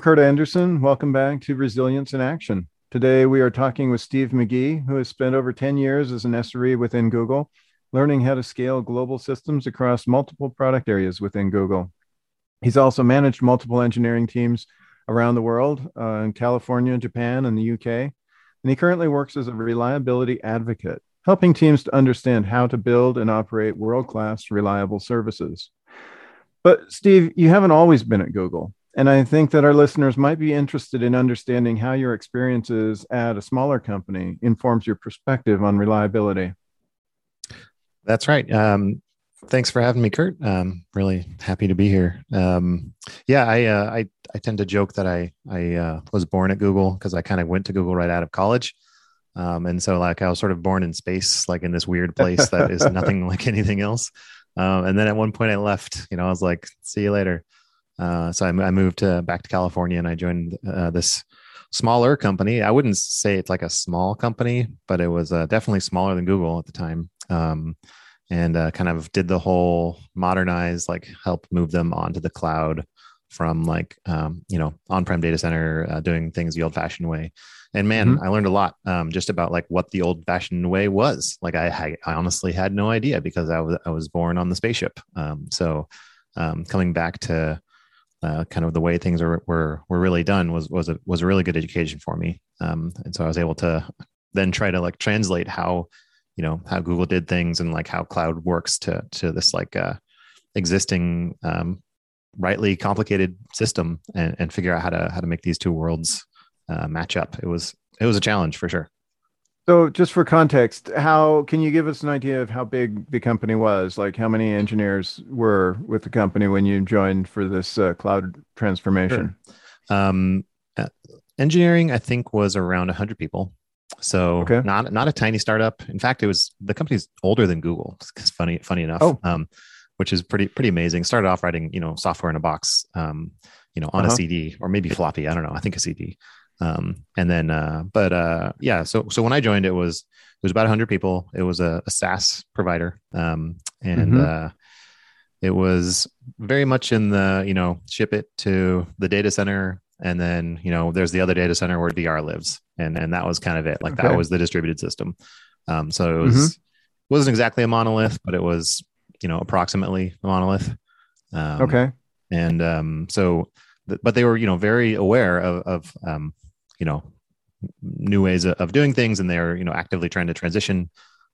Kurt Andersen. Welcome back to Resilience in Action. Today, we are talking with Steve McGhee, who has spent over 10 years as an SRE within Google, learning how to scale global systems across multiple product areas within Google. He's also managed multiple engineering teams around the world uh, in California, Japan, and the UK. And he currently works as a reliability advocate, helping teams to understand how to build and operate world class reliable services. But, Steve, you haven't always been at Google. And I think that our listeners might be interested in understanding how your experiences at a smaller company informs your perspective on reliability. That's right. Um, thanks for having me, Kurt. Um, really happy to be here. Um, yeah, I, uh, I, I tend to joke that I I uh, was born at Google because I kind of went to Google right out of college, um, and so like I was sort of born in space, like in this weird place that is nothing like anything else. Um, and then at one point I left. You know, I was like, "See you later." Uh, so I, I, moved to, back to California and I joined uh, this smaller company. I wouldn't say it's like a small company, but it was uh, definitely smaller than Google at the time. Um, and uh, kind of did the whole modernize, like help move them onto the cloud from like um, you know on-prem data center, uh, doing things the old-fashioned way. And man, mm-hmm. I learned a lot um, just about like what the old-fashioned way was. Like I, I honestly had no idea because I was I was born on the spaceship. Um, so um, coming back to uh, kind of the way things are, were were really done was was a was a really good education for me. Um, and so I was able to then try to like translate how you know how Google did things and like how cloud works to to this like uh, existing um, rightly complicated system and, and figure out how to how to make these two worlds uh, match up. It was it was a challenge for sure. So, just for context, how can you give us an idea of how big the company was? Like, how many engineers were with the company when you joined for this uh, cloud transformation? Sure. Um, uh, engineering, I think, was around 100 people. So, okay. not not a tiny startup. In fact, it was the company's older than Google. It's funny, funny enough. Oh. Um, which is pretty pretty amazing. Started off writing, you know, software in a box, um, you know, on uh-huh. a CD or maybe floppy. I don't know. I think a CD. Um, and then, uh, but uh, yeah, so so when I joined, it was it was about 100 people. It was a, a SaaS provider, um, and mm-hmm. uh, it was very much in the you know ship it to the data center, and then you know there's the other data center where DR lives, and and that was kind of it. Like okay. that was the distributed system. Um, so it was mm-hmm. wasn't exactly a monolith, but it was you know approximately a monolith. Um, okay. And um, so, but they were you know very aware of, of um, you know new ways of doing things, and they're you know actively trying to transition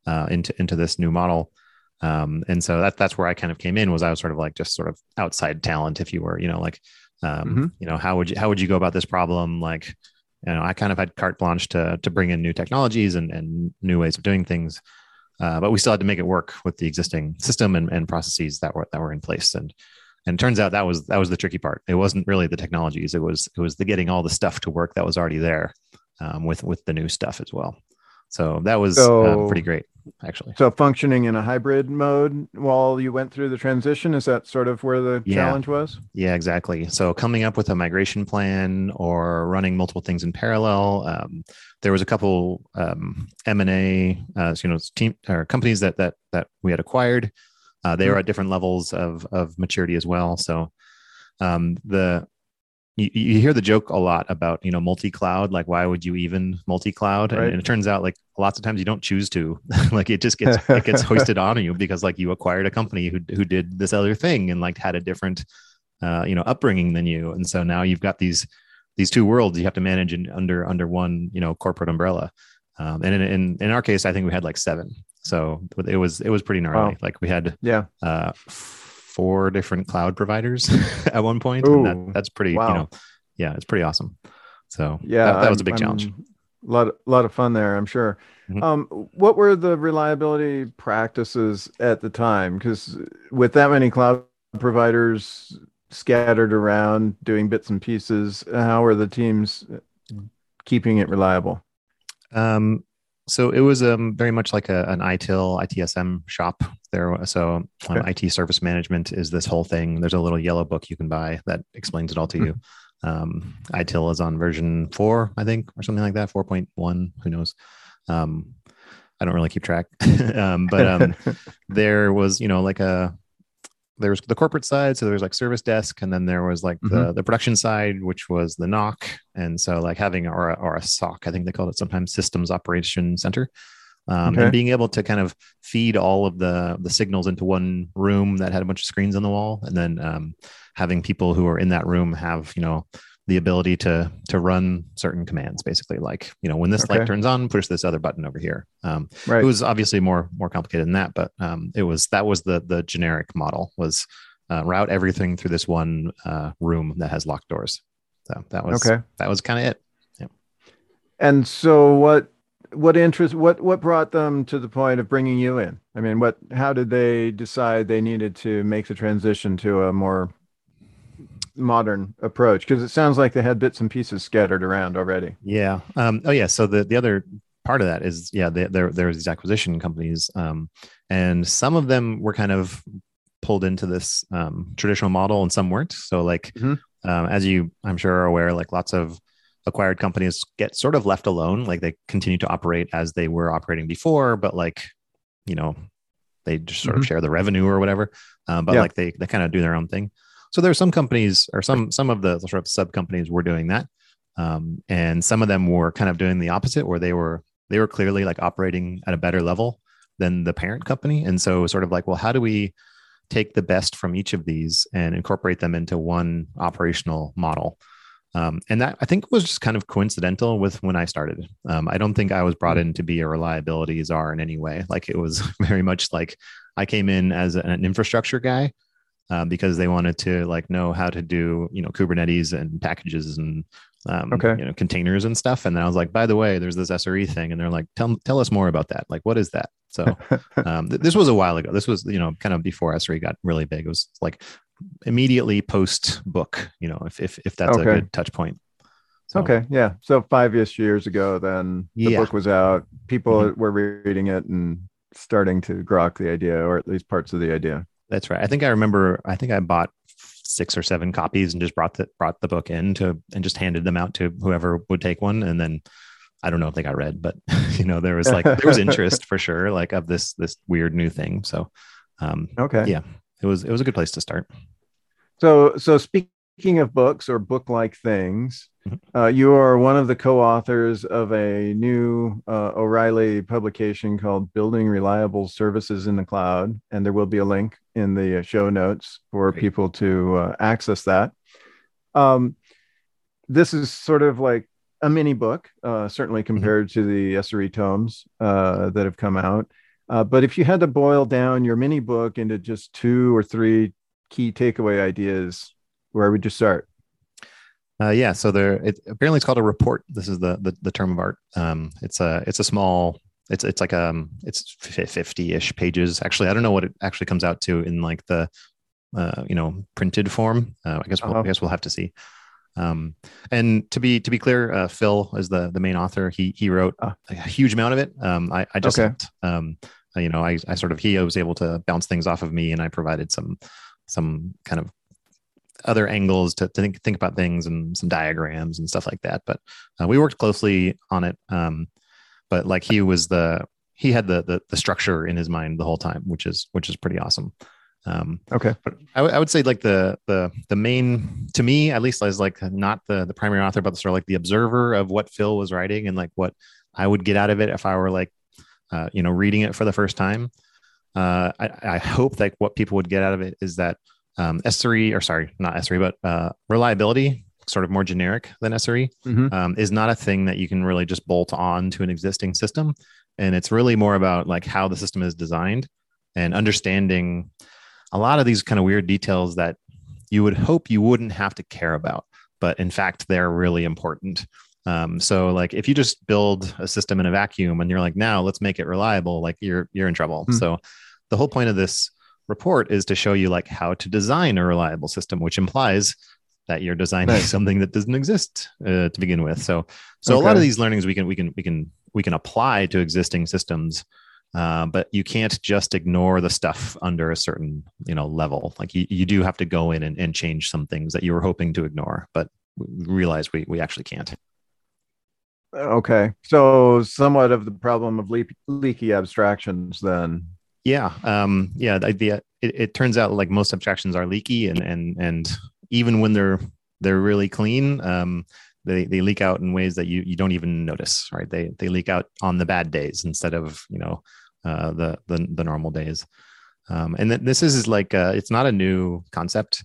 uh, into into this new model. Um, and so that that's where I kind of came in was I was sort of like just sort of outside talent, if you were, you know, like um, mm-hmm. you know how would you how would you go about this problem? Like you know, I kind of had carte blanche to to bring in new technologies and and new ways of doing things. Uh, but we still had to make it work with the existing system and, and processes that were that were in place. And and turns out that was that was the tricky part. It wasn't really the technologies. It was it was the getting all the stuff to work that was already there um, with with the new stuff as well. So that was so, uh, pretty great actually. So functioning in a hybrid mode while you went through the transition is that sort of where the yeah. challenge was? Yeah exactly. So coming up with a migration plan or running multiple things in parallel um, there was a couple um, m&a uh, you know team or companies that that that we had acquired uh, they mm-hmm. are at different levels of of maturity as well. So um, the you, you, hear the joke a lot about you know multi-cloud like why would you even multi-cloud right. and, and, it turns out like lots of times you don't choose to like it just gets it gets hoisted on you because like you acquired a company who, who did this other thing and like had a different uh, you know upbringing than you and so now you've got these these two worlds you have to manage in, under under one you know corporate umbrella um, and in, in in our case i think we had like seven so it was it was pretty gnarly. Wow. Like we had yeah uh, four different cloud providers at one point. Ooh, that, that's pretty wow. you know yeah it's pretty awesome. So yeah, that, that was a big I'm, challenge. A lot, a lot of fun there, I'm sure. Mm-hmm. Um, what were the reliability practices at the time? Because with that many cloud providers scattered around doing bits and pieces, how are the teams keeping it reliable? Um, so it was um, very much like a, an ITIL ITSM shop there. So um, okay. IT service management is this whole thing. There's a little yellow book you can buy that explains it all to mm-hmm. you. Um, ITIL is on version four, I think, or something like that, 4.1, who knows? Um, I don't really keep track. um, but um, there was, you know, like a, there was the corporate side, so there was like service desk, and then there was like mm-hmm. the the production side, which was the NOC, and so like having or a, or a SOC, I think they called it sometimes Systems Operation Center, um, okay. and being able to kind of feed all of the the signals into one room that had a bunch of screens on the wall, and then um, having people who are in that room have you know the ability to to run certain commands basically like you know when this okay. light turns on push this other button over here um, right. it was obviously more more complicated than that but um, it was that was the the generic model was uh, route everything through this one uh, room that has locked doors so that was okay that was kind of it yeah. and so what what interest what what brought them to the point of bringing you in i mean what how did they decide they needed to make the transition to a more modern approach because it sounds like they had bits and pieces scattered around already. Yeah. Um, oh, yeah. So the the other part of that is yeah, they, there there's these acquisition companies, um, and some of them were kind of pulled into this um, traditional model, and some weren't. So like mm-hmm. um, as you I'm sure are aware, like lots of acquired companies get sort of left alone, like they continue to operate as they were operating before, but like you know they just sort mm-hmm. of share the revenue or whatever. Um, but yeah. like they they kind of do their own thing. So there are some companies or some some of the sort of sub companies were doing that, um, and some of them were kind of doing the opposite, where they were they were clearly like operating at a better level than the parent company, and so sort of like, well, how do we take the best from each of these and incorporate them into one operational model? Um, and that I think was just kind of coincidental with when I started. Um, I don't think I was brought in to be a reliability czar in any way. Like it was very much like I came in as an infrastructure guy uh, because they wanted to like know how to do you know Kubernetes and packages and um, okay. you know containers and stuff. And then I was like, by the way, there's this SRE thing, and they're like, tell tell us more about that. Like, what is that? So um, th- this was a while ago. This was you know kind of before SRE got really big. It was like immediately post book. You know, if if if that's okay. a good touch point. So, okay, yeah. So five-ish years ago, then the yeah. book was out. People mm-hmm. were reading it and starting to grok the idea, or at least parts of the idea. That's right. I think I remember. I think I bought six or seven copies and just brought the brought the book in to and just handed them out to whoever would take one. And then I don't know if they got read, but you know there was like there was interest for sure, like of this this weird new thing. So um, okay, yeah, it was it was a good place to start. So so speaking of books or book like things, Mm-hmm. Uh, you are one of the co-authors of a new uh, O'Reilly publication called "Building Reliable Services in the Cloud," and there will be a link in the uh, show notes for Great. people to uh, access that. Um, this is sort of like a mini book, uh, certainly mm-hmm. compared mm-hmm. to the SRE tomes uh, that have come out. but if you had to boil down your mini book into just two or three key takeaway ideas, where would you start? Uh, yeah, so there. It, apparently, it's called a report. This is the the, the term of art. Um, it's a it's a small. It's it's like um it's fifty ish pages. Actually, I don't know what it actually comes out to in like the uh, you know printed form. Uh, I guess we'll, uh-huh. I guess we'll have to see. Um, and to be to be clear, uh, Phil is the the main author. He he wrote uh, a huge amount of it. Um, I I just okay. um, you know I I sort of he was able to bounce things off of me, and I provided some some kind of other angles to, to think, think about things and some diagrams and stuff like that. But uh, we worked closely on it. Um, but like he was the he had the, the, the structure in his mind the whole time, which is which is pretty awesome. Um, okay, but I, w- I would say like the the the main to me at least as like not the the primary author, but sort of like the observer of what Phil was writing and like what I would get out of it if I were like uh, you know reading it for the first time. Uh, I, I hope that what people would get out of it is that um, S3 or sorry, not S3, but uh, reliability, sort of more generic than SRE, mm-hmm. um, is not a thing that you can really just bolt on to an existing system. And it's really more about like how the system is designed and understanding a lot of these kind of weird details that you would hope you wouldn't have to care about, but in fact, they're really important. Um, so like if you just build a system in a vacuum and you're like, now let's make it reliable, like you're you're in trouble. Mm-hmm. So the whole point of this report is to show you like how to design a reliable system, which implies that you're designing nice. something that doesn't exist uh, to begin with. So, so okay. a lot of these learnings we can we can we can we can apply to existing systems, uh, but you can't just ignore the stuff under a certain you know level. Like you, you do have to go in and, and change some things that you were hoping to ignore, but realize we we actually can't. Okay, so somewhat of the problem of le- leaky abstractions then yeah, um, yeah. The, the it, it turns out like most abstractions are leaky and and and even when they're they're really clean um, they, they leak out in ways that you, you don't even notice right they they leak out on the bad days instead of you know uh, the, the the normal days um, and th- this is like uh, it's not a new concept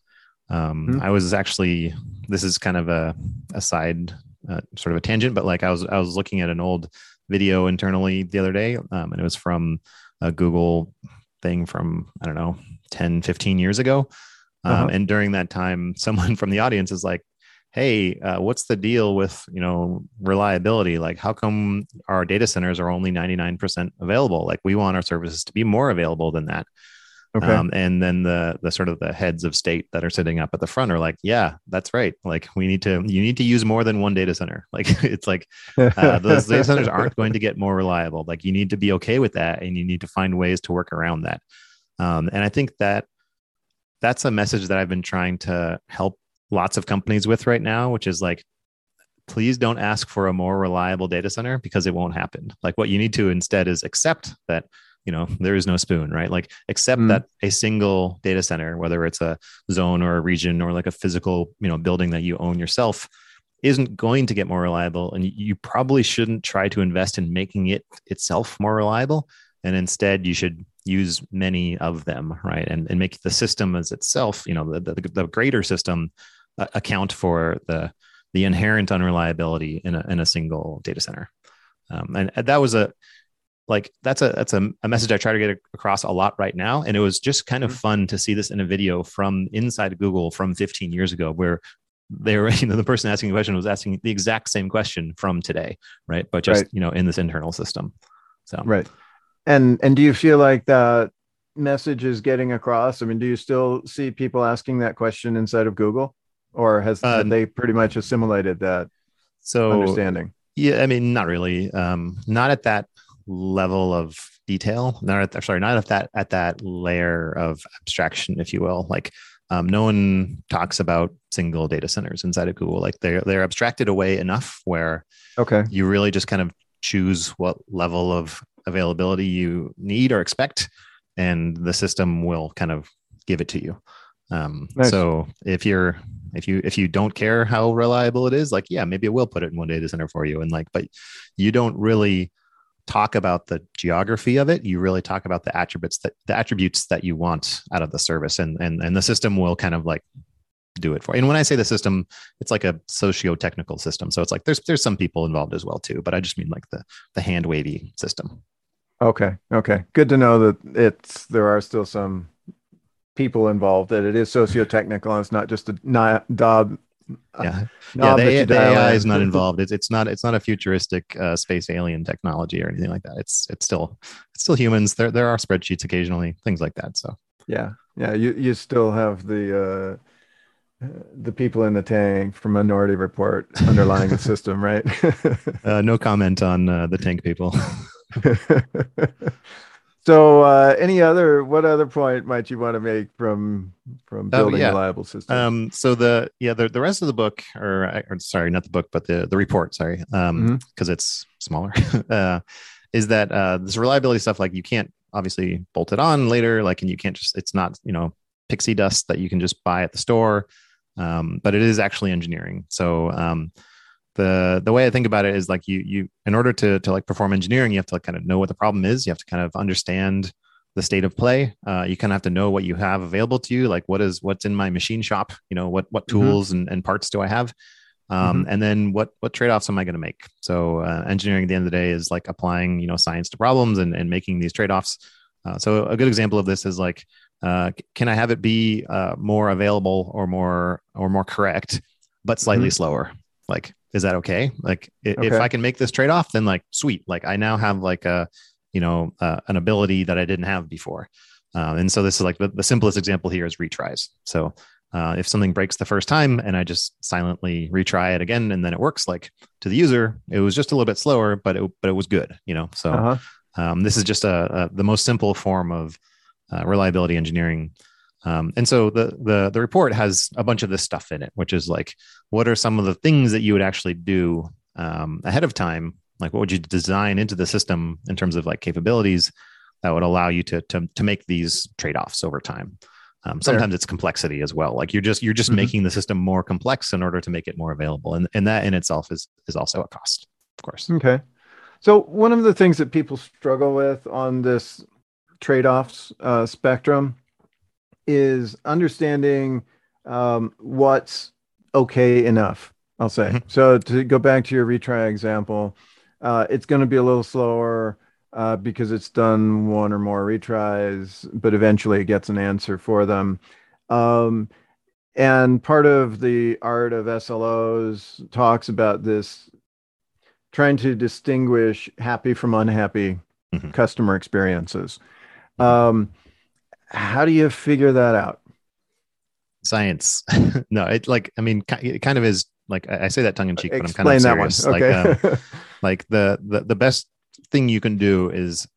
um, mm-hmm. i was actually this is kind of a, a side uh, sort of a tangent but like i was i was looking at an old video internally the other day um, and it was from a google thing from i don't know 10 15 years ago. Um, uh-huh. and during that time someone from the audience is like hey uh, what's the deal with you know reliability? Like how come our data centers are only 99% available? Like we want our services to be more available than that okay. Um, and then the the sort of the heads of state that are sitting up at the front are like yeah that's right like we need to you need to use more than one data center like it's like uh, those data centers aren't going to get more reliable like you need to be okay with that and you need to find ways to work around that um, and i think that that's a message that i've been trying to help lots of companies with right now, which is like, please don't ask for a more reliable data center because it won't happen. Like what you need to instead is accept that you know there is no spoon right like except mm. that a single data center whether it's a zone or a region or like a physical you know building that you own yourself isn't going to get more reliable and you probably shouldn't try to invest in making it itself more reliable and instead you should use many of them right and, and make the system as itself you know the, the, the greater system uh, account for the the inherent unreliability in a, in a single data center. Um, and that was a like that's a that's a, a, message I try to get across a lot right now. And it was just kind of mm-hmm. fun to see this in a video from inside Google from 15 years ago, where they were you know the person asking the question was asking the exact same question from today, right? But just right. you know in this internal system. So right. And and do you feel like that message is getting across? I mean, do you still see people asking that question inside of Google? or has uh, they pretty much assimilated that so understanding? Yeah, I mean, not really. Um, not at that level of detail. Not at sorry, not at that at that layer of abstraction, if you will. Like, um, no one talks about single data centers inside of Google. Like they're they're abstracted away enough where okay, you really just kind of choose what level of availability you need or expect, and the system will kind of give it to you. Um, nice. So if you're if you if you don't care how reliable it is, like yeah, maybe it will put it in one data center for you, and like, but you don't really talk about the geography of it. You really talk about the attributes that the attributes that you want out of the service, and and and the system will kind of like do it for. You. And when I say the system, it's like a socio-technical system. So it's like there's there's some people involved as well too, but I just mean like the the hand wavy system. Okay. Okay. Good to know that it's there are still some people involved that it is socio-technical and it's not just a knob yeah, yeah the, the AI is not involved. It's, it's not it's not a futuristic uh, space alien technology or anything like that. It's it's still it's still humans. There there are spreadsheets occasionally things like that so. Yeah. Yeah you you still have the uh the people in the tank from minority report underlying the system right? Uh, no comment on uh, the tank people So, uh, any other what other point might you want to make from from oh, building oh, yeah. reliable systems? Um, so the yeah the, the rest of the book, or, or sorry, not the book, but the the report, sorry, because um, mm-hmm. it's smaller, uh, is that uh, this reliability stuff like you can't obviously bolt it on later, like, and you can't just it's not you know pixie dust that you can just buy at the store, um, but it is actually engineering. So um, the the way I think about it is like you you in order to to like perform engineering, you have to like kind of know what the problem is. You have to kind of understand the state of play. Uh, you kind of have to know what you have available to you, like what is what's in my machine shop. You know what what mm-hmm. tools mm-hmm. and, and parts do I have, um, mm-hmm. and then what what trade offs am I going to make? So uh, engineering at the end of the day is like applying you know science to problems and and making these trade offs. Uh, so a good example of this is like uh, can I have it be uh, more available or more or more correct, but slightly mm-hmm. slower? Like is that okay? Like okay. if i can make this trade-off then like sweet. Like i now have like a you know uh, an ability that i didn't have before. Um, and so this is like the, the simplest example here is retries. So uh, if something breaks the first time and i just silently retry it again and then it works like to the user it was just a little bit slower but it, but it was good you know? So uh-huh. um, this is just a, a, the most simple form of uh, reliability engineering um, and so the, the the report has a bunch of this stuff in it, which is like, what are some of the things that you would actually do um, ahead of time? Like, what would you design into the system in terms of like capabilities that would allow you to to to make these trade offs over time. Um, sometimes it's complexity as well. Like you're just you're just mm-hmm. making the system more complex in order to make it more available, and and that in itself is is also a cost, of course. Okay. So one of the things that people struggle with on this trade-offs uh, spectrum is understanding um, what's okay enough. I'll say. Mm-hmm. So to go back to your retry example, uh, it's going to be a little slower uh, because it's done one or more retries, but eventually it gets an answer for them. Um, and part of the art of SLOs talks about this trying to distinguish happy from unhappy mm-hmm. customer experiences. Mm-hmm. Um, how do you figure that out? Science. no, it like I mean, it kind of is like I say that tongue in cheek, but I'm kind of serious. Okay. Like, um, like the, the the best thing you can do is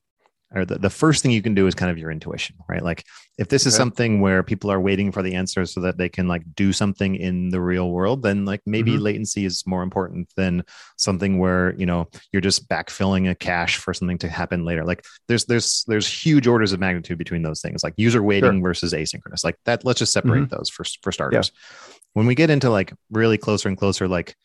or the, the first thing you can do is kind of your intuition right like if this is something where people are waiting for the answer so that they can like do something in the real world then like maybe mm-hmm. latency is more important than something where you know you're just backfilling a cache for something to happen later like there's there's there's huge orders of magnitude between those things like user waiting sure. versus asynchronous like that let's just separate mm-hmm. those for for starters yeah. when we get into like really closer and closer like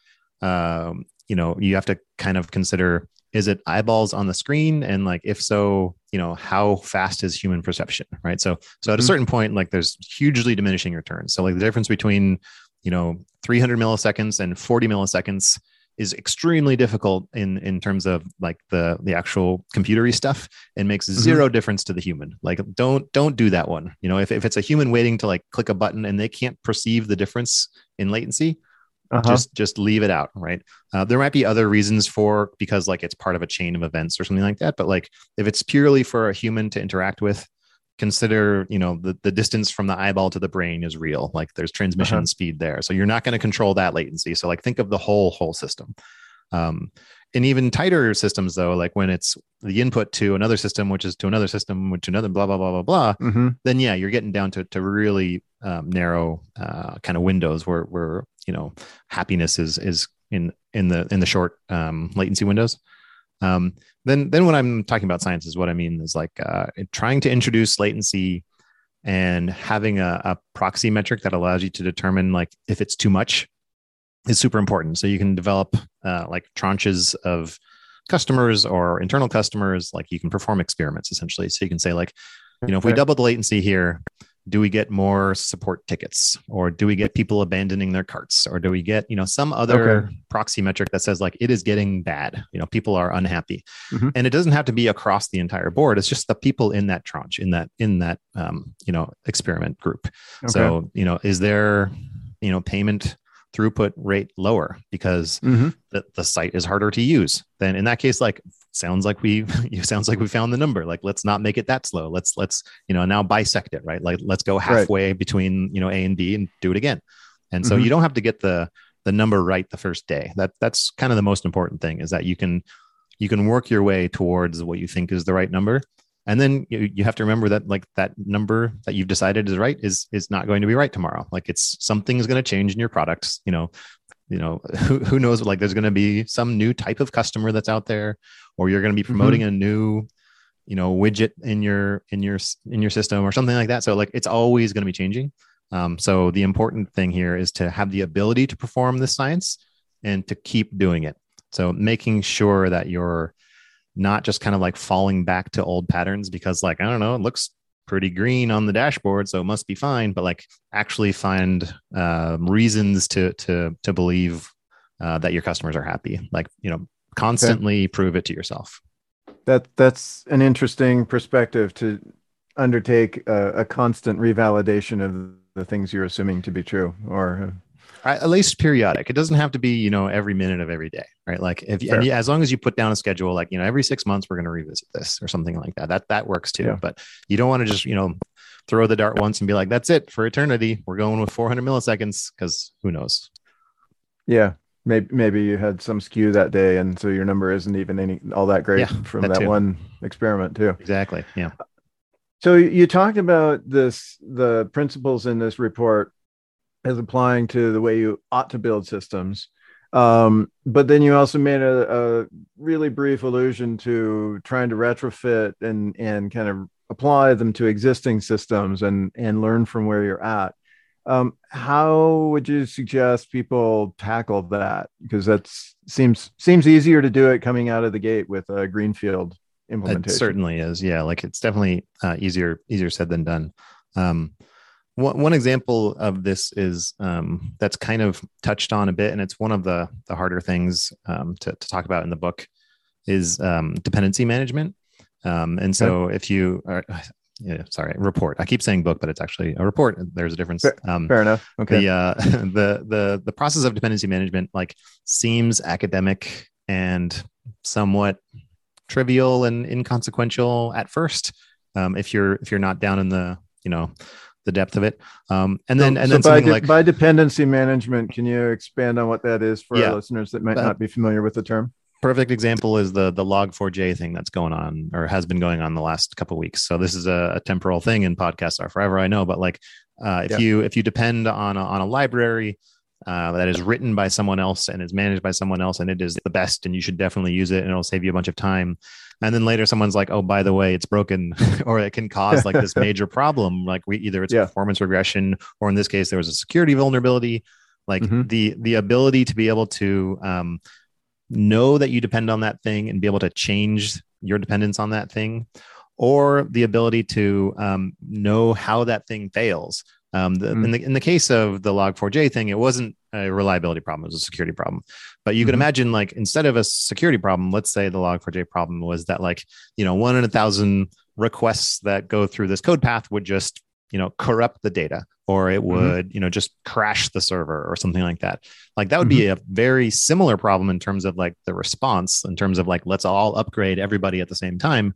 um you know you have to kind of consider is it eyeballs on the screen? And like if so you know how fast is human perception right? So so at a mm-hmm. certain point like there's hugely diminishing returns. So like the difference between you know 300 milliseconds and 40 milliseconds is extremely difficult in in terms of like the the actual computery stuff. And makes mm-hmm. 0 difference to the human. Like don't don't do that one. You know if, if it's a human waiting to like click a button and they can't perceive the difference in latency uh-huh. just just leave it out right uh, there might be other reasons for because like it's part of a chain of events or something like that but like if it's purely for a human to interact with consider you know the, the distance from the eyeball to the brain is real like there's transmission uh-huh. speed there so you're not going to control that latency so like think of the whole whole system um, in even tighter systems though like when it's the input to another system which is to another system which to another blah blah blah blah blah mm-hmm. then yeah you're getting down to, to really um, narrow uh, kind of windows where where you know happiness is is in in the in the short um, latency windows um, then then when i'm talking about science is what i mean is like uh, trying to introduce latency and having a, a proxy metric that allows you to determine like if it's too much is super important. So you can develop uh, like tranches of customers or internal customers. Like you can perform experiments essentially. So you can say like, you know, if we double the latency here, do we get more support tickets or do we get people abandoning their carts or do we get you know some other okay. proxy metric that says like it is getting bad you know people are unhappy mm-hmm. and it doesn't have to be across the entire board it's just the people in that tranche in that in that um, you know experiment group okay. so you know is there you know payment throughput rate lower because mm-hmm. the, the site is harder to use then in that case like sounds like we sounds like we found the number. Like let's not make it that slow. Let's let's you know now bisect it right? Like let's go halfway right. between you know a and b and do it again. And so mm-hmm. you don't have to get the the number right the first day. That that's kind of the most important thing is that you can you can work your way towards what you think is the right number. And then you, you have to remember that like that number that you've decided is right is is not going to be right tomorrow. Like it's something is going to change in your products you know you know who, who knows like there's going to be some new type of customer that's out there or you're going to be mm-hmm. promoting mm-hmm. a new you know widget in your in your in your system or something like that so like it's always going to be changing um, so the important thing here is to have the ability to perform this science and to keep doing it so making sure that you're not just kind of like falling back to old patterns because like i don't know it looks pretty green on the dashboard so it must be fine but like actually find um, reasons to to to believe uh, that your customers are happy like you know constantly okay. prove it to yourself that that's an interesting perspective to undertake a, a constant revalidation of the things you're assuming to be true or at least periodic. It doesn't have to be, you know, every minute of every day, right? Like if sure. and yeah, as long as you put down a schedule, like you know, every six months we're going to revisit this or something like that. That that works too. Yeah. But you don't want to just, you know, throw the dart once and be like, that's it for eternity. We're going with 400 milliseconds because who knows? Yeah, maybe maybe you had some skew that day, and so your number isn't even any all that great yeah, from that, that one experiment too. Exactly. Yeah. So you talked about this the principles in this report as applying to the way you ought to build systems. Um, but then you also made a, a really brief allusion to trying to retrofit and and kind of apply them to existing systems and and learn from where you're at. Um, how would you suggest people tackle that? Because that seems seems easier to do it coming out of the gate with a greenfield implementation. It certainly is. Yeah, like it's definitely uh, easier easier said than done. Um, one, one example of this is um, that's kind of touched on a bit, and it's one of the the harder things um, to, to talk about in the book is um, dependency management. Um, and so, okay. if you are, yeah, sorry, report. I keep saying book, but it's actually a report. There's a difference. Fair, um, fair enough. Okay. The, uh, the the the process of dependency management like seems academic and somewhat trivial and inconsequential at first. Um, if you're if you're not down in the you know the depth of it. Um, and then, so, and then so by, de- like by dependency management, can you expand on what that is for yeah, our listeners that might uh, not be familiar with the term? Perfect example is the the log4j thing that's going on or has been going on the last couple weeks. So this is a, a temporal thing, and podcasts are forever. I know, but like uh, if yeah. you if you depend on a, on a library uh, that is written by someone else and is managed by someone else, and it is the best, and you should definitely use it, and it'll save you a bunch of time and then later someone's like oh by the way it's broken or it can cause like this major problem like we either it's yeah. performance regression or in this case there was a security vulnerability like mm-hmm. the the ability to be able to um, know that you depend on that thing and be able to change your dependence on that thing or the ability to um, know how that thing fails um, the, mm. in, the, in the case of the log4j thing, it wasn't a reliability problem; it was a security problem. But you mm-hmm. can imagine, like, instead of a security problem, let's say the log4j problem was that, like, you know, one in a thousand requests that go through this code path would just, you know, corrupt the data, or it mm-hmm. would, mm-hmm. you know, just crash the server or something like that. Like that would mm-hmm. be a very similar problem in terms of like the response, in terms of like let's all upgrade everybody at the same time.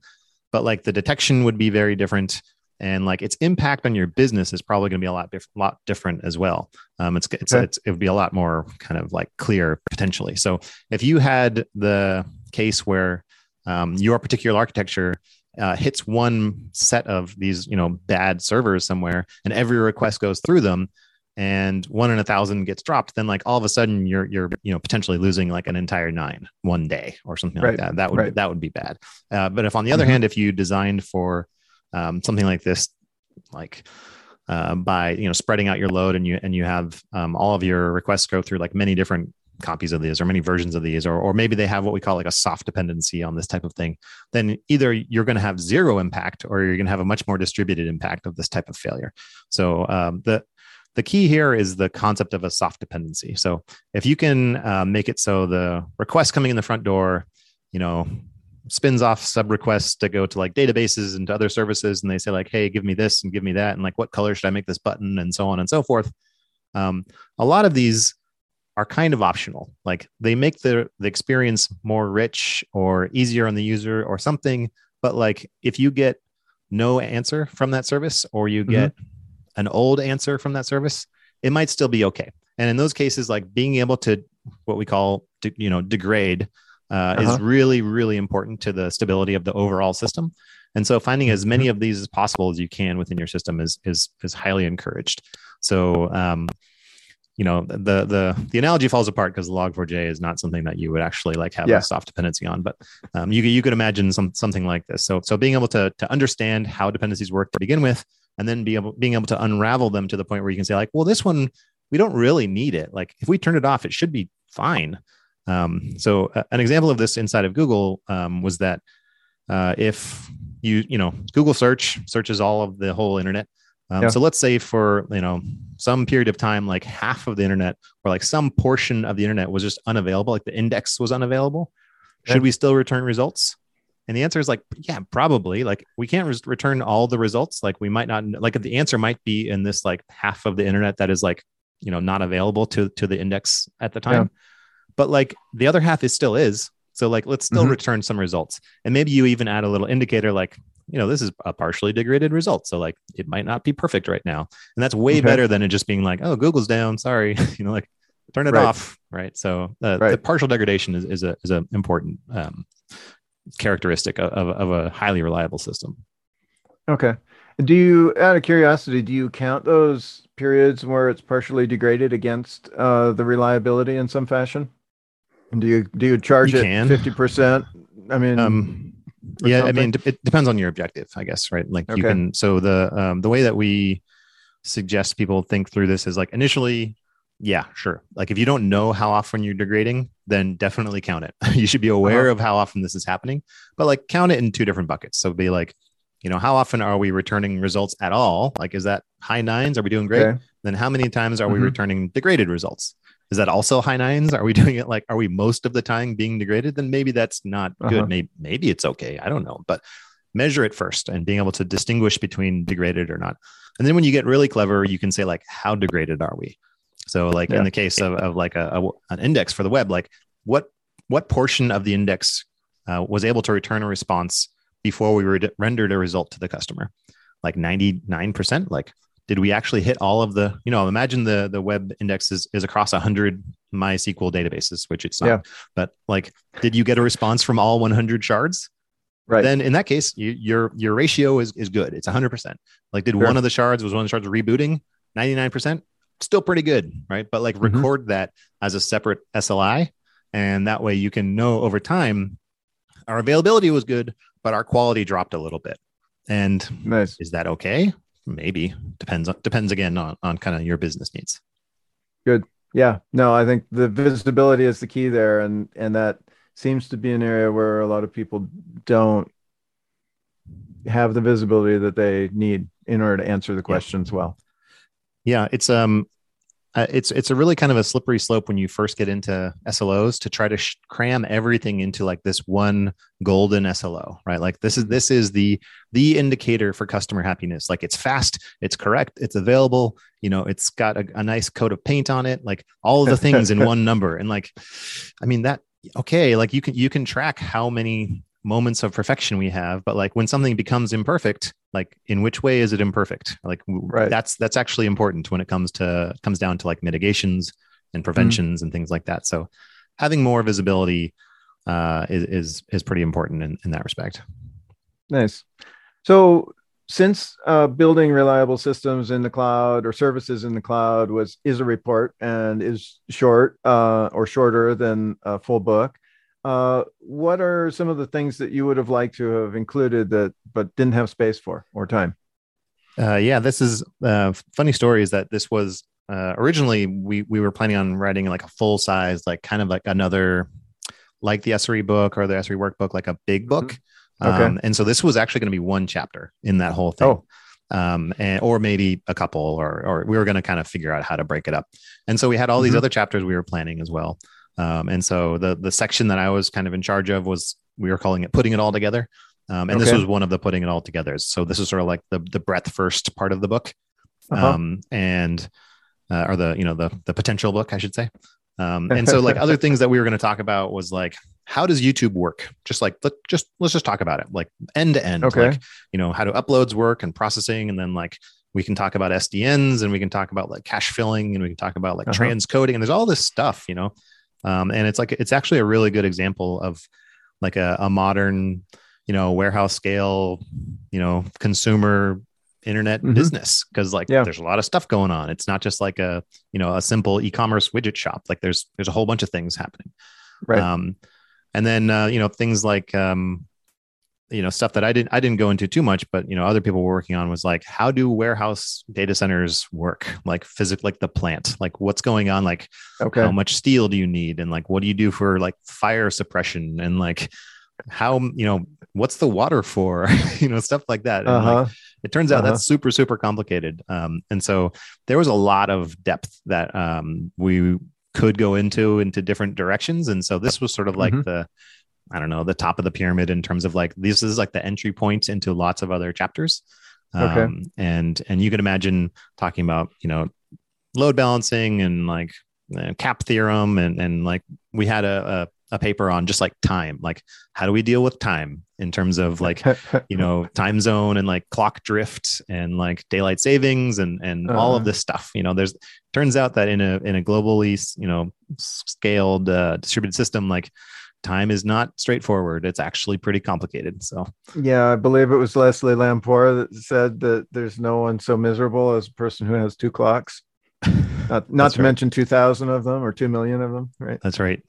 But like the detection would be very different and like its impact on your business is probably going to be a lot, diff- lot different as well. Um, it's, it's, okay. it's, it would be a lot more kind of like clear potentially. So if you had the case where um, your particular architecture uh, hits one set of these, you know, bad servers somewhere, and every request goes through them, and one in a thousand gets dropped, then like all of a sudden you're you're you know potentially losing like an entire nine one day or something right. like that. That would right. that would be bad. Uh, but if on the other mm-hmm. hand, if you designed for um, something like this, like uh, by you know spreading out your load and you and you have um, all of your requests go through like many different copies of these or many versions of these or, or maybe they have what we call like a soft dependency on this type of thing then either you're going to have zero impact or you're going to have a much more distributed impact of this type of failure. So um, the the key here is the concept of a soft dependency. So if you can uh, make it so the request coming in the front door you know spins off sub requests to go to like databases and to other services and they say like hey give me this and give me that and like what color should i make this button? and so on and so forth. Um, a lot of these are kind of optional. Like they make the the experience more rich or easier on the user or something but like if you get no answer from that service or you get mm-hmm. an old answer from that service it might still be okay. And in those cases like being able to what we call you know degrade uh, uh-huh. is really, really important to the stability of the overall system. And so finding as many of these as possible as you can within your system is is is highly encouraged. So um, you know the the the analogy falls apart because log4j is not something that you would actually like have yeah. a soft dependency on but um, you, you could imagine some something like this so so being able to to understand how dependencies work to begin with and then be able being able to unravel them to the point where you can say like well this one we don't really need it like if we turn it off it should be fine um, so uh, an example of this inside of Google um, was that uh, if you you know Google search searches all of the whole internet. Um, yeah. So let's say for you know some period of time, like half of the internet or like some portion of the internet was just unavailable, like the index was unavailable. Should we still return results? And the answer is like, yeah, probably. Like we can't re- return all the results. Like we might not like the answer might be in this like half of the internet that is like you know not available to to the index at the time. Yeah but like the other half is still is. So like let's still mm-hmm. return some results. And maybe you even add a little indicator like, you know, this is a partially degraded result. So like it might not be perfect right now. And that's way okay. better than it just being like, oh, Google's down. Sorry. you know, like turn it right. off. Right. So uh, right. the partial degradation is, is a is an important um, characteristic of, of a highly reliable system. Okay. Do you, out of curiosity, do you count those periods where it's partially degraded against uh, the reliability in some fashion? And do you do you charge You it fifty percent? I mean, Um, yeah, I mean, it depends on your objective, I guess, right? Like you can. So the um, the way that we suggest people think through this is like initially, yeah, sure. Like if you don't know how often you're degrading, then definitely count it. you should be aware Uh-huh. of how often this is happening, but like count it in two different buckets. So be like, you know, how often are we returning results at all? Like, is that high nines? Are we doing great? Okay. Then how many times are we Mhm. returning degraded results? Is that also high nines? Are we doing it like, are we most of the time being degraded? Then maybe that's not Uh-huh. good. Maybe, maybe it's okay. I don't know. But measure it first and being able to distinguish between degraded or not. And then when you get really clever, you can say, like, how degraded are we? So, like Yeah. in the case of, of like a, a- an index for the web, like what what portion of the index uh, was able to return a response before we re- rendered a result to the customer? Like 99%? Like did we actually hit all of the you know imagine the the web index is, is across 100 mysql databases which it's not Yeah. but like did you get a response from all 100 shards right. then in that case you, your your ratio is is good it's 100% like did Sure. one of the shards was one of the shards rebooting 99% still pretty good right but like Mhm. record that as a separate sli and that way you can know over time our availability was good but our quality dropped a little bit and nice. is that okay maybe depends on depends again on, on kind of your business needs Good. Yeah. No, I think the visibility is the key there, and and that seems to be an area where a lot of people don't have the visibility that they need in order to answer the questions well. yeah it's um uh, it's it's a really kind of a slippery slope when you first get into SLOs to try to sh- cram everything into like this one golden SLO, right? Like this is this is the the indicator for customer happiness. Like it's fast, it's correct, it's available. You know, it's got a, a nice coat of paint on it. Like all of the things in one number. And like, I mean that okay, like you can you can track how many moments of perfection we have, but like when something becomes imperfect, like in which way is it imperfect? Like Right. that's that's actually important when it comes to comes down to like mitigations and preventions and things like that. So having more visibility uh, is is is pretty important in, in that respect. Nice. So, since uh, building reliable systems in the cloud or services in the cloud was is a report and is short uh, or shorter than a full book, uh, what are some of the things that you would have liked to have included that but didn't have space for or time? Uh, yeah, this is uh, funny story. Is that this was uh, originally we we were planning on writing like a full size, like kind of like another like the SRE book or the SRE workbook, like a big book. Okay. Um, and so this was actually going to be one chapter in that whole thing. Oh. Um, and, or maybe a couple, or or we were going to kind of figure out how to break it up. And so we had all these Mhm. other chapters we were planning as well. Um, and so the the section that I was kind of in charge of was we were calling it putting it all together. Um, and this was one of the putting it all together. So this is sort of like the the breadth first part of the book, Uh-huh. um, and uh, or the you know the the potential book, I should say. Um, and so like other things that we were going to talk about was like how does YouTube work? Just like let just let's just talk about it like end to end. Okay. Like you know how do uploads work and processing, and then like we can talk about SDNs and we can talk about like cache filling and we can talk about like Uh-huh. transcoding and there's all this stuff, you know. Um, and it's like it's actually a really good example of like a, a modern, you know, warehouse scale, you know, consumer internet Mhm. business because like Yeah. there's a lot of stuff going on. It's not just like a you know a simple e-commerce widget shop. Like there's there's a whole bunch of things happening. Right. Um, and then uh, you know things like um, you know stuff that I didn't I didn't go into too much, but you know other people were working on was like how do warehouse data centers work? Like physics, like the plant, like what's going on, like okay. how much steel do you need, and like what do you do for like fire suppression, and like how you know what's the water for, you know stuff like that. And, Uh-huh. it turns out Uh-huh. that's super super complicated um, and so there was a lot of depth that um, we could go into into different directions and so this was sort of like Mhm. the i don't know the top of the pyramid in terms of like this is like the entry point into lots of other chapters Okay. um, and and you can imagine talking about you know load balancing and like uh, cap theorem and and like we had a, a a paper on just like time like how do we deal with time in terms of like you know time zone and like clock drift and like daylight savings and and all of Uh-huh. this stuff you know there's turns out that in a in a globally you know scaled uh, distributed system like time is not straightforward it's actually pretty complicated so Yeah, I believe it was Leslie Lamport that said that there's no one so miserable as a person who has two clocks. Not, not to right. mention 2,000 of them or 2 million of them, right? that's right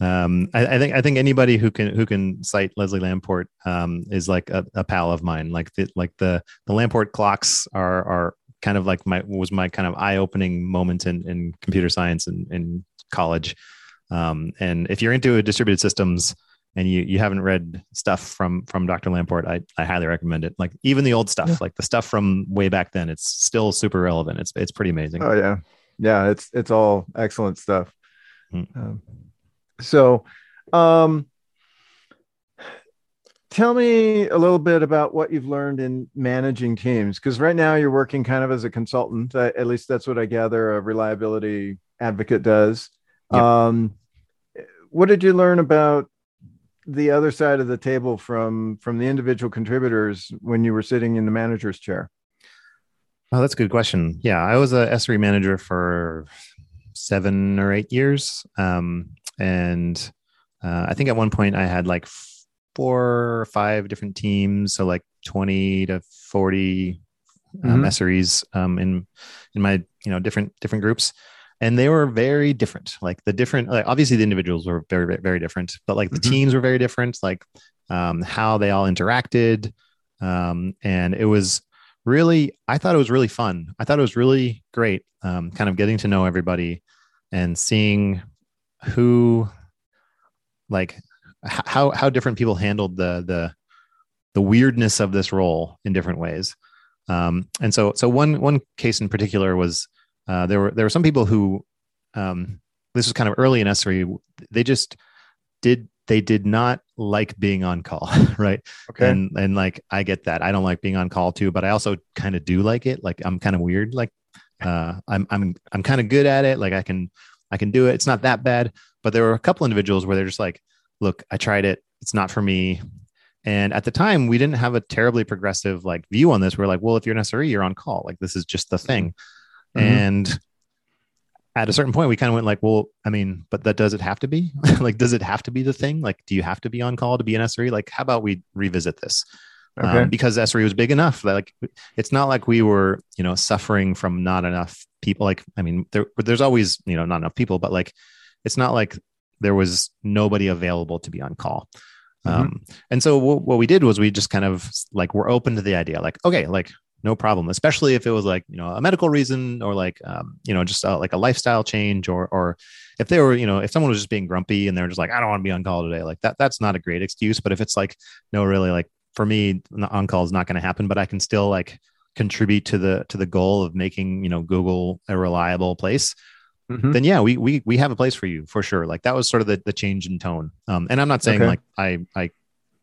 Um, I, I, think I think anybody who can who can cite Leslie Lamport um, is like a, a, pal of mine. Like the like the the Lamport clocks are are kind of like my was my kind of eye opening moment in in computer science in, in college. Um, and if you're into distributed systems and you you haven't read stuff from from Dr. Lamport, I, I highly recommend it. Like even the old stuff, yeah. like the stuff from way back then, it's still super relevant. It's it's pretty amazing. Oh yeah, yeah. It's it's all excellent stuff. Mm-hmm. Um, so, um, tell me a little bit about what you've learned in managing teams, because right now you're working kind of as a consultant. At least that's what I gather a reliability advocate does. Yep. Um, what did you learn about the other side of the table from from the individual contributors when you were sitting in the manager's chair? Oh, that's a good question. Yeah, I was a SRE manager for seven or eight years, um, and uh, I think at one point I had like four or five different teams, so like twenty to forty um, mm-hmm. SREs um, in in my you know different different groups and they were very different like the different like obviously the individuals were very very different but like the mm-hmm. teams were very different like um, how they all interacted um, and it was really i thought it was really fun i thought it was really great um, kind of getting to know everybody and seeing who like how how different people handled the the the weirdness of this role in different ways um, and so so one one case in particular was uh, there were there were some people who um, this was kind of early in SRE. They just did they did not like being on call, right? Okay. And and like I get that. I don't like being on call too, but I also kind of do like it. Like I'm kind of weird. Like uh, I'm I'm I'm kind of good at it. Like I can I can do it. It's not that bad. But there were a couple individuals where they're just like, look, I tried it. It's not for me. And at the time, we didn't have a terribly progressive like view on this. We we're like, well, if you're an SRE, you're on call. Like this is just the thing. Mm-hmm. And at a certain point, we kind of went like, well, I mean, but that does it have to be? like, does it have to be the thing? Like, do you have to be on call to be an SRE? Like, how about we revisit this? Okay. Um, because SRE was big enough that like it's not like we were you know suffering from not enough people. Like I mean, there there's always you know not enough people, but like it's not like there was nobody available to be on call. Mm-hmm. Um, and so what, what we did was we just kind of like we're open to the idea, like okay, like no problem especially if it was like you know a medical reason or like um, you know just a, like a lifestyle change or or if they were you know if someone was just being grumpy and they're just like i don't want to be on call today like that that's not a great excuse but if it's like no really like for me on call is not going to happen but i can still like contribute to the to the goal of making you know google a reliable place mm-hmm. then yeah we, we we have a place for you for sure like that was sort of the, the change in tone um, and i'm not saying okay. like i i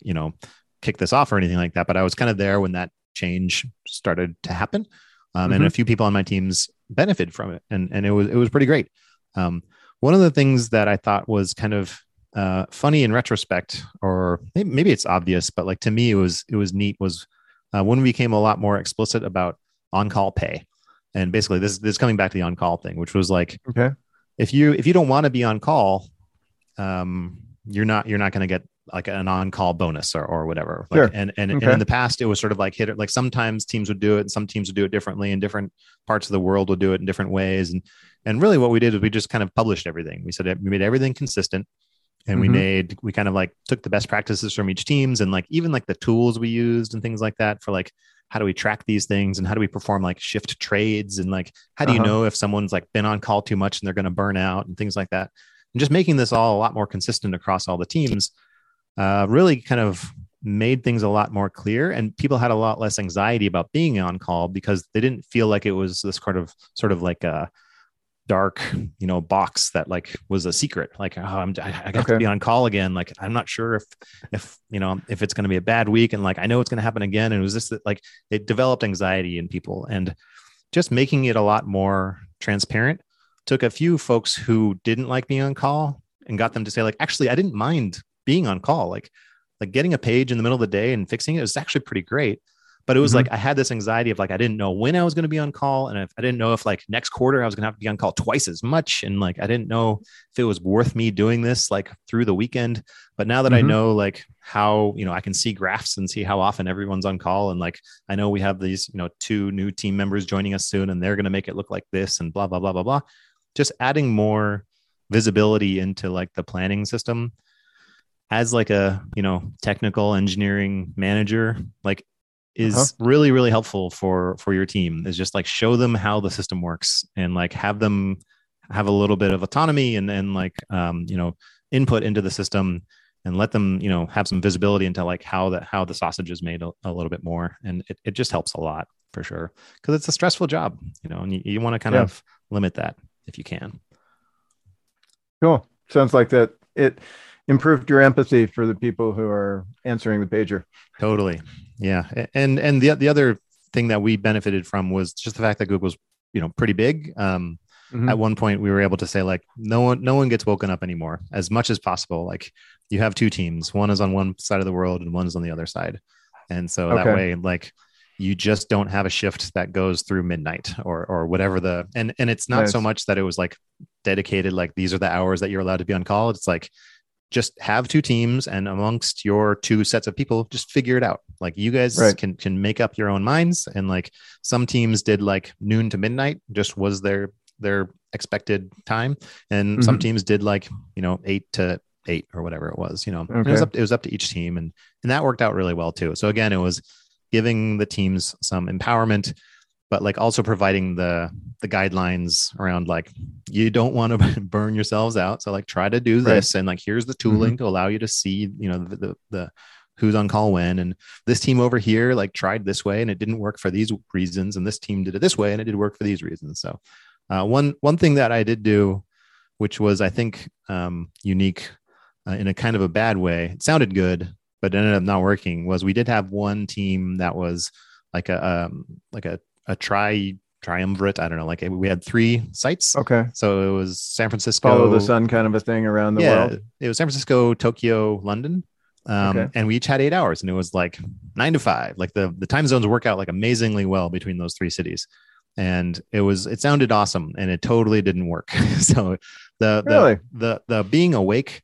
you know kick this off or anything like that but i was kind of there when that change started to happen. Um, mm-hmm. And a mm-hmm. few people on my teams benefited from it, and and it was it was pretty great. Um, one of the things that I thought was kind of uh, funny in retrospect, or maybe, maybe, it's obvious, but like to me, it was it was neat. Was uh, when we became a lot more explicit about on call pay, and basically this this coming back to the on call thing, which was like, okay, if you if you don't want to be on call, um, you're not you're not going to get like an on-call bonus or, or whatever. Like, sure. And and, okay. and in the past, it was sort of like hit it. Like sometimes teams would do it, and some teams would do it differently, and different parts of the world would do it in different ways. And and really, what we did is we just kind of published everything. We said we made everything consistent, and mm-hmm. we made we kind of like took the best practices from each teams, and like even like the tools we used and things like that for like how do we track these things and how do we perform like shift trades and like how do you uh-huh. know if someone's like been on call too much and they're going to burn out and things like that and just making this all a lot more consistent across all the teams uh, really kind of made things a lot more clear. And people had a lot less anxiety about being on call because they didn't feel like it was this kind of sort of like a dark you know box that like was a secret. Like oh i'm i got okay. to be on call again. Like i'm not sure if if you know if it's going to be a bad week and like i know it's going to happen again. And it was just like it developed anxiety in people. And just making it a lot more transparent took a few folks who didn't like being on call and got them to say like actually i didn't mind being on call like like getting a page in the middle of the day and fixing it was actually pretty great but it was mm-hmm. like i had this anxiety of like i didn't know when i was going to be on call and if i didn't know if like next quarter i was going to have to be on call twice as much and like i didn't know if it was worth me doing this like through the weekend but now that mm-hmm. i know like how you know i can see graphs and see how often everyone's on call and like i know we have these you know two new team members joining us soon and they're going to make it look like this and blah blah blah blah blah just adding more visibility into like the planning system as like a you know technical engineering manager like is uh-huh. really really helpful for for your team is just like show them how the system works and like have them have a little bit of autonomy and and like um, you know input into the system and let them you know have some visibility into like how that how the sausage is made a, a, little bit more and it, it just helps a lot for sure because it's a stressful job you know and you, you want to kind yeah. of limit that if you can cool sounds like that it improved your empathy for the people who are answering the pager. Totally. Yeah. And and the, the other thing that we benefited from was just the fact that google's you know pretty big. Um mm-hmm. at one point we were able to say like no one no one gets woken up anymore as much as possible. Like you have two teams. One is on one side of the world and one is on the other side. And so okay. that way like you just don't have a shift that goes through midnight or or whatever the and and it's not nice. so much that it was like dedicated like these are the hours that you're allowed to be on call. It's like just have two teams and amongst your two sets of people just figure it out like you guys right. can can make up your own minds and like some teams did like noon to midnight just was their their expected time and mm-hmm. some teams did like you know 8 to 8 or whatever it was you know okay. it was up it was up to each team and and that worked out really well too so again it was giving the teams some empowerment but like also providing the the guidelines around like you don't want to burn yourselves out so like try to do this right. and like here's the tooling mm-hmm. to allow you to see you know the, the, the who's on call when and this team over here like tried this way and it didn't work for these reasons and this team did it this way and it did work for these reasons so uh, one one thing that i did do which was i think um, unique uh, in a kind of a bad way it sounded good but ended up not working was we did have one team that was like a um, like a a tri triumvirate. I don't know. Like we had three sites. Okay. So it was San Francisco. Follow the sun kind of a thing around the yeah, world. It was San Francisco, Tokyo, London. Um, okay. and we each had eight hours and it was like nine to five. Like the, the time zones work out like amazingly well between those three cities. And it was, it sounded awesome and it totally didn't work. so the, really? the, the, the being awake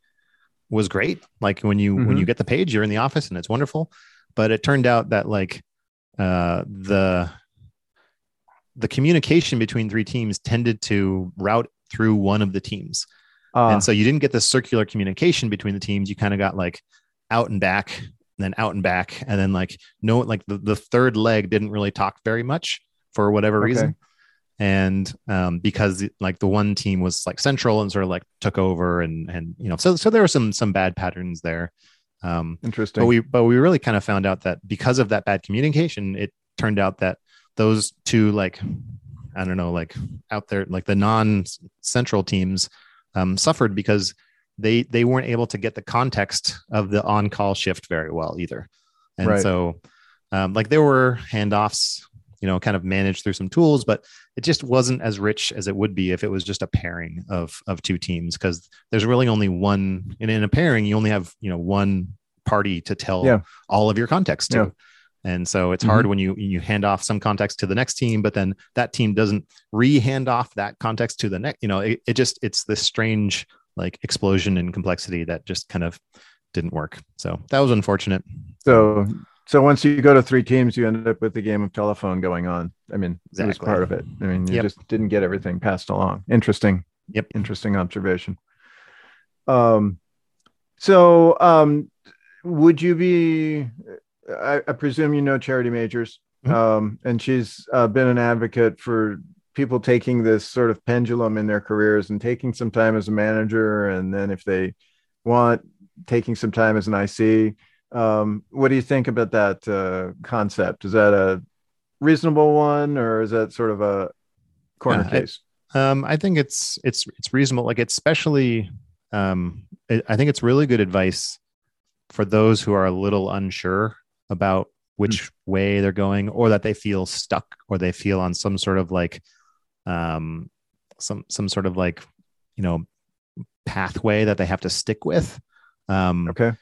was great. Like when you, mm-hmm. when you get the page, you're in the office and it's wonderful. But it turned out that like, uh, the, the communication between three teams tended to route through one of the teams. Uh, and so you didn't get the circular communication between the teams. You kind of got like out and back, and then out and back. And then like no, like the, the third leg didn't really talk very much for whatever okay. reason. And um, because like the one team was like central and sort of like took over and, and, you know, so, so there were some, some bad patterns there. Um, Interesting. But we, but we really kind of found out that because of that bad communication, it turned out that those two like I don't know, like out there, like the non-central teams um, suffered because they they weren't able to get the context of the on-call shift very well either, and right. so um, like there were handoffs, you know, kind of managed through some tools, but it just wasn't as rich as it would be if it was just a pairing of of two teams because there's really only one. And in a pairing, you only have you know one party to tell yeah. all of your context to. Yeah. And so it's mm-hmm. hard when you you hand off some context to the next team, but then that team doesn't re-hand off that context to the next. You know, it, it just it's this strange like explosion in complexity that just kind of didn't work. So that was unfortunate. So so once you go to three teams, you end up with the game of telephone going on. I mean, exactly. it was part of it. I mean, you yep. just didn't get everything passed along. Interesting. Yep. Interesting observation. Um, so um, would you be I, I, presume you know Charity Majors, mm-hmm. um, and she's uh, been an advocate for people taking this sort of pendulum in their careers and taking some time as a manager, and then if they want, taking some time as an IC. Um, what do you think about that uh, concept? Is that a reasonable one, or is that sort of a corner yeah, case? I, um, I think it's it's it's reasonable. Like it's especially, um, I think it's really good advice for those who are a little unsure about which mm. way they're going or that they feel stuck or they feel on some sort of like um some some sort of like you know pathway that they have to stick with. Um okay.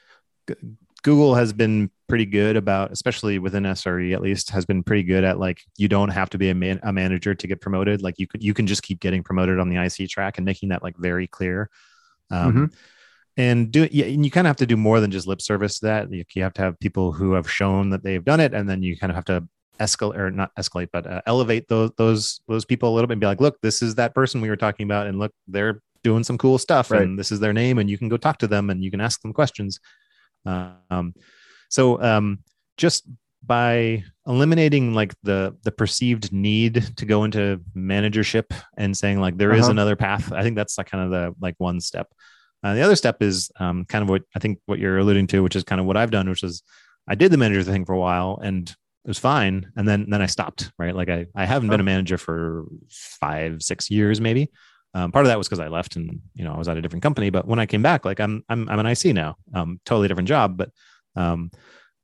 G- google has been pretty good about especially within sre at least has been pretty good at like you don't have to be a, man, a manager to get promoted. Like you could you can just keep getting promoted on the ic track and making that like very clear. Um, mm-hmm and do yeah, and you kind of have to do more than just lip service to that. You, you, have to have people who have shown that they've done it, and then you kind of have to escalate or not escalate, but uh, elevate those those those people a little bit and be like, look, this is that person we were talking about, and look, they're doing some cool stuff Right. and this is their name and you can go talk to them and you can ask them questions um, so um, just by eliminating like the the perceived need to go into managership and saying like there is Uh-huh. another path i think that's like kind of the like one step uh, the other step is um, kind of what i think what you're alluding to which is kind of what i've done which is i did the manager thing for a while and it was fine and then then i stopped right like i, I haven't been a manager for five six years maybe um, part of that was because i left and you know i was at a different company but when i came back like i'm i'm, I'm an ic now um, totally different job but um,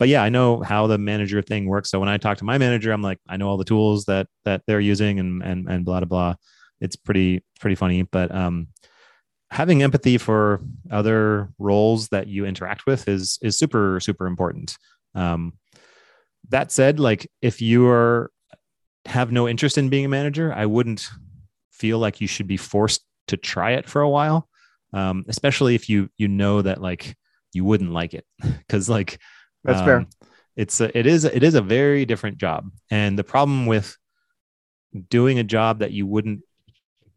but yeah, I know how the manager thing works. So when I talk to my manager, I'm like, I know all the tools that that they're using and and and blah blah blah. It's pretty pretty funny. But um, having empathy for other roles that you interact with is is super super important. Um, that said, like if you are have no interest in being a manager, I wouldn't feel like you should be forced to try it for a while, um, especially if you you know that like you wouldn't like it because like That's fair. um, It's a, it is it is a very different job, and the problem with doing a job that you wouldn't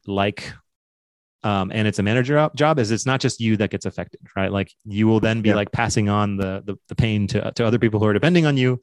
like, um, and it's a manager job, is it's not just you that gets affected, right? Like you will then be Yeah. like passing on the, the the pain to to other people who are depending on you,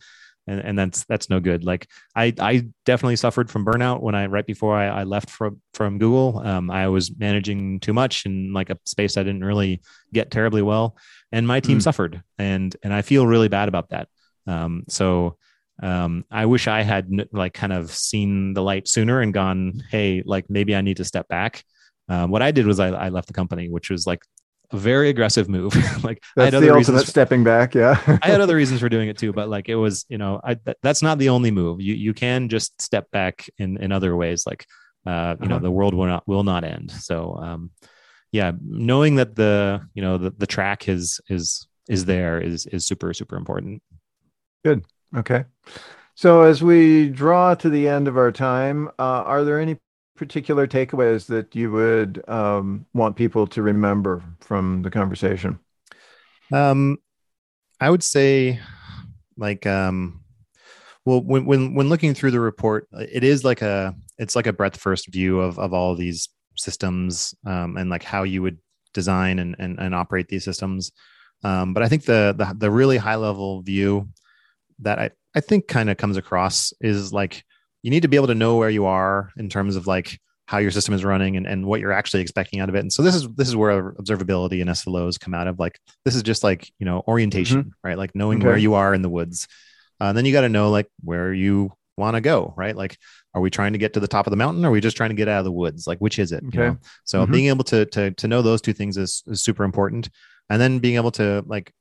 and and that's that's no good. Like I I definitely suffered from burnout when I right before I, I left from from Google. Um, I was managing too much in like a space I didn't really get terribly well, and my team Mm. suffered, and and I feel really bad about that. Um, so um, I wish I had like kind of seen the light sooner and gone, hey, like maybe I need to step back. Um, what I did was I, I left the company, which was like a very aggressive move. like I had That's other the reasons ultimate stepping back. Yeah. I had other reasons for doing it too, but like it was, you know, I, th- that's not the only move. You you can just step back in in other ways. Like, uh, you know, Uh-huh. the world will not will not end. So, um, yeah, knowing that the you know the the track is is is there is is super super important. Good. Okay. So as we draw to the end of our time, uh, are there any particular takeaways that you would um, want people to remember from the conversation? Um, I would say, like, um, well, when when when looking through the report, it is like a it's like a breadth first view of of all these systems um, and like how you would design and and, and operate these systems. Um, but I think the, the the really high level view that I I think kind of comes across is like you need to be able to know where you are in terms of like how your system is running and, and what you're actually expecting out of it. And so this is this is where observability and SLOs come out of like this is just like you know orientation, right? Like knowing Okay. where you are in the woods. Uh, and then you got to know like where you want to go, right? Like are we trying to get to the top of the mountain or are we just trying to get out of the woods? Like which is it? you Okay. know? So Mhm. being able to to to know those two things is, is super important. And then being able to like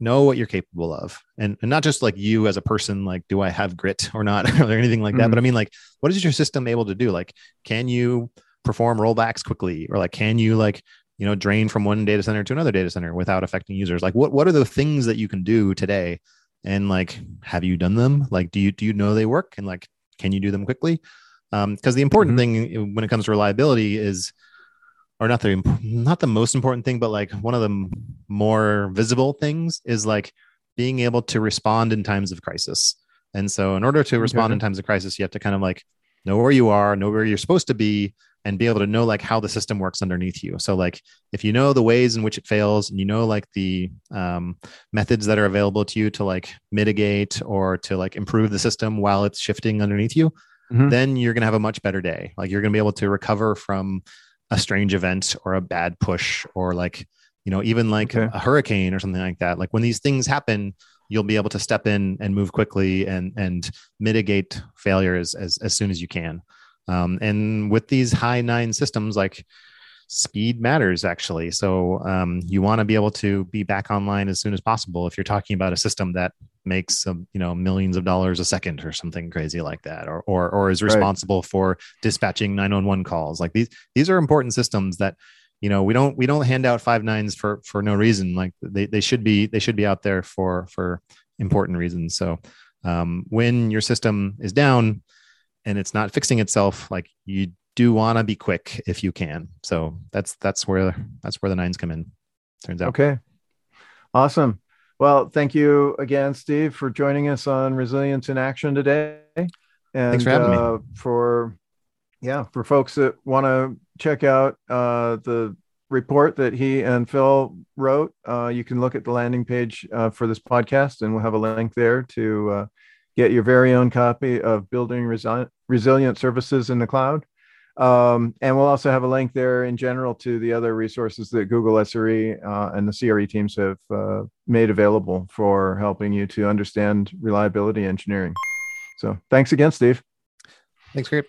know what you're capable of. And, and not just like you as a person like do i have grit or not or anything like that Mhm. but i mean like what is your system able to do? Like can you perform rollbacks quickly? Or like can you like you know drain from one data center to another data center without affecting users? Like what what are the things that you can do today? And like have you done them? Like do you do you know they work? And like can you do them quickly? Um because the important Mhm. thing when it comes to reliability is or not the not the most important thing, but like one of the more visible things is like being able to respond in times of crisis. And so, in order to respond Okay. in times of crisis, you have to kind of like know where you are, know where you're supposed to be, and be able to know like how the system works underneath you. So, like if you know the ways in which it fails, and you know like the um, methods that are available to you to like mitigate or to like improve the system while it's shifting underneath you, Mhm. then you're going to have a much better day. Like you're going to be able to recover from a strange event or a bad push or like, you know, even like Okay. a hurricane or something like that. Like when these things happen, you'll be able to step in and move quickly and and mitigate failures as as soon as you can. Um, and with these high nine systems, like speed matters actually. So um, you want to be able to be back online as soon as possible. If you're talking about a system that makes um, you know millions of dollars a second or something crazy like that, or or or is Right. responsible for dispatching 911 calls, like these these are important systems that you know we don't we don't hand out five nines for for no reason. Like they they should be they should be out there for for important reasons. So um, when your system is down and it's not fixing itself, like you do want to be quick if you can. So that's that's where that's where the nines come in. Turns out. Okay. Awesome. Well, thank you again, Steve, for joining us on Resilience in Action today. And Thanks for having me. uh, for Yeah, for folks that want to check out uh, the report that he and Phil wrote, uh, you can look at the landing page uh, for this podcast, and we'll have a link there to uh, get your very own copy of Building Resi- Resilient Services in the Cloud. Um, and we'll also have a link there in general to the other resources that Google SRE uh, and the CRE teams have uh, made available for helping you to understand reliability engineering. So thanks again, Steve. Thanks, Kurt.